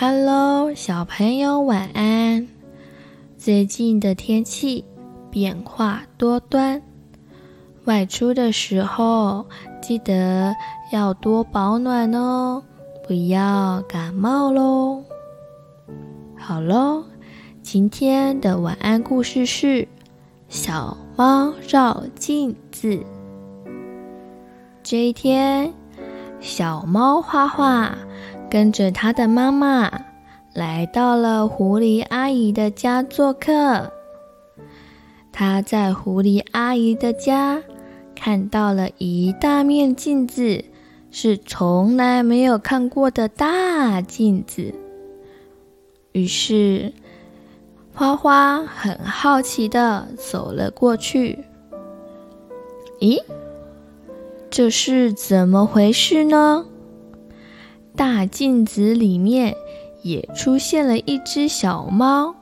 Hello，小朋友，晚安。最近的天气变化多端，外出的时候记得要多保暖哦，不要感冒喽。好喽，今天的晚安故事是《小猫照镜子》。这一天，小猫画画。跟着他的妈妈来到了狐狸阿姨的家做客。他在狐狸阿姨的家看到了一大面镜子，是从来没有看过的大镜子。于是，花花很好奇地走了过去。咦，这是怎么回事呢？大镜子里面也出现了一只小猫，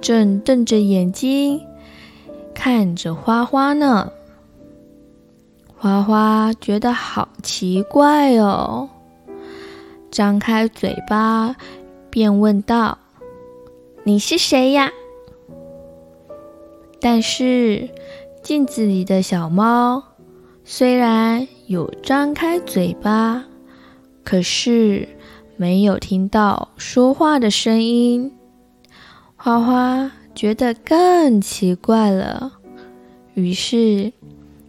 正瞪着眼睛看着花花呢。花花觉得好奇怪哦，张开嘴巴便问道：“你是谁呀？”但是镜子里的小猫虽然有张开嘴巴。可是没有听到说话的声音，花花觉得更奇怪了，于是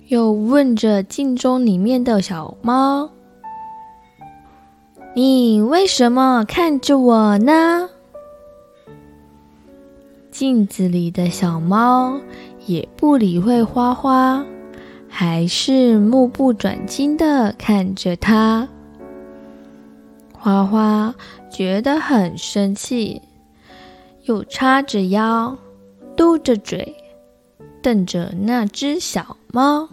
又问着镜中里面的小猫：“你为什么看着我呢？”镜子里的小猫也不理会花花，还是目不转睛地看着它。花花觉得很生气，又叉着腰，嘟着嘴，瞪着那只小猫。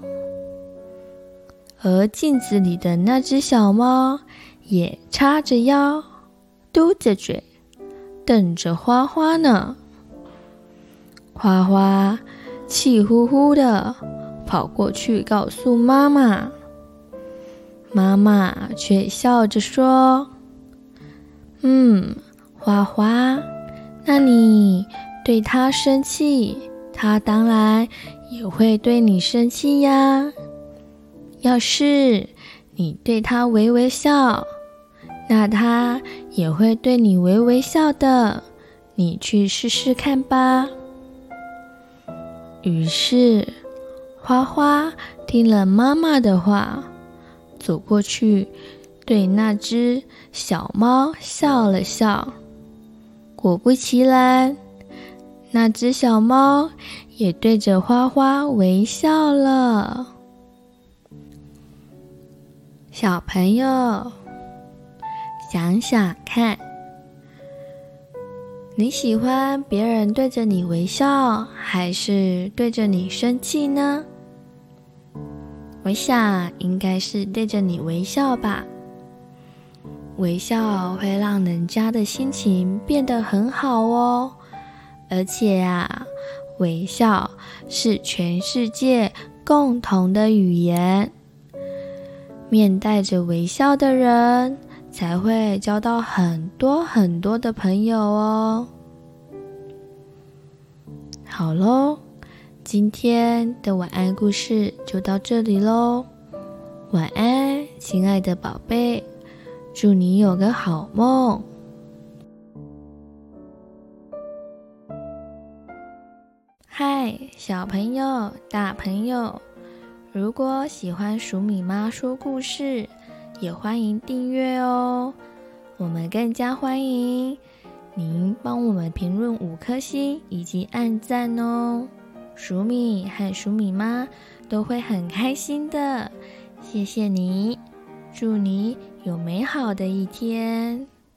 而镜子里的那只小猫也叉着腰，嘟着嘴，瞪着花花呢。花花气呼呼的跑过去告诉妈妈，妈妈却笑着说。嗯，花花，那你对他生气，他当然也会对你生气呀。要是你对他微微笑，那他也会对你微微笑的。你去试试看吧。于是，花花听了妈妈的话，走过去。对那只小猫笑了笑，果不其然，那只小猫也对着花花微笑了。小朋友，想想看，你喜欢别人对着你微笑，还是对着你生气呢？我想应该是对着你微笑吧。微笑会让人家的心情变得很好哦，而且啊，微笑是全世界共同的语言。面带着微笑的人，才会交到很多很多的朋友哦。好喽，今天的晚安故事就到这里喽。晚安，亲爱的宝贝。祝你有个好梦。嗨，小朋友、大朋友，如果喜欢鼠米妈说故事，也欢迎订阅哦。我们更加欢迎您帮我们评论五颗星以及按赞哦。鼠米和鼠米妈都会很开心的，谢谢你。祝你有美好的一天。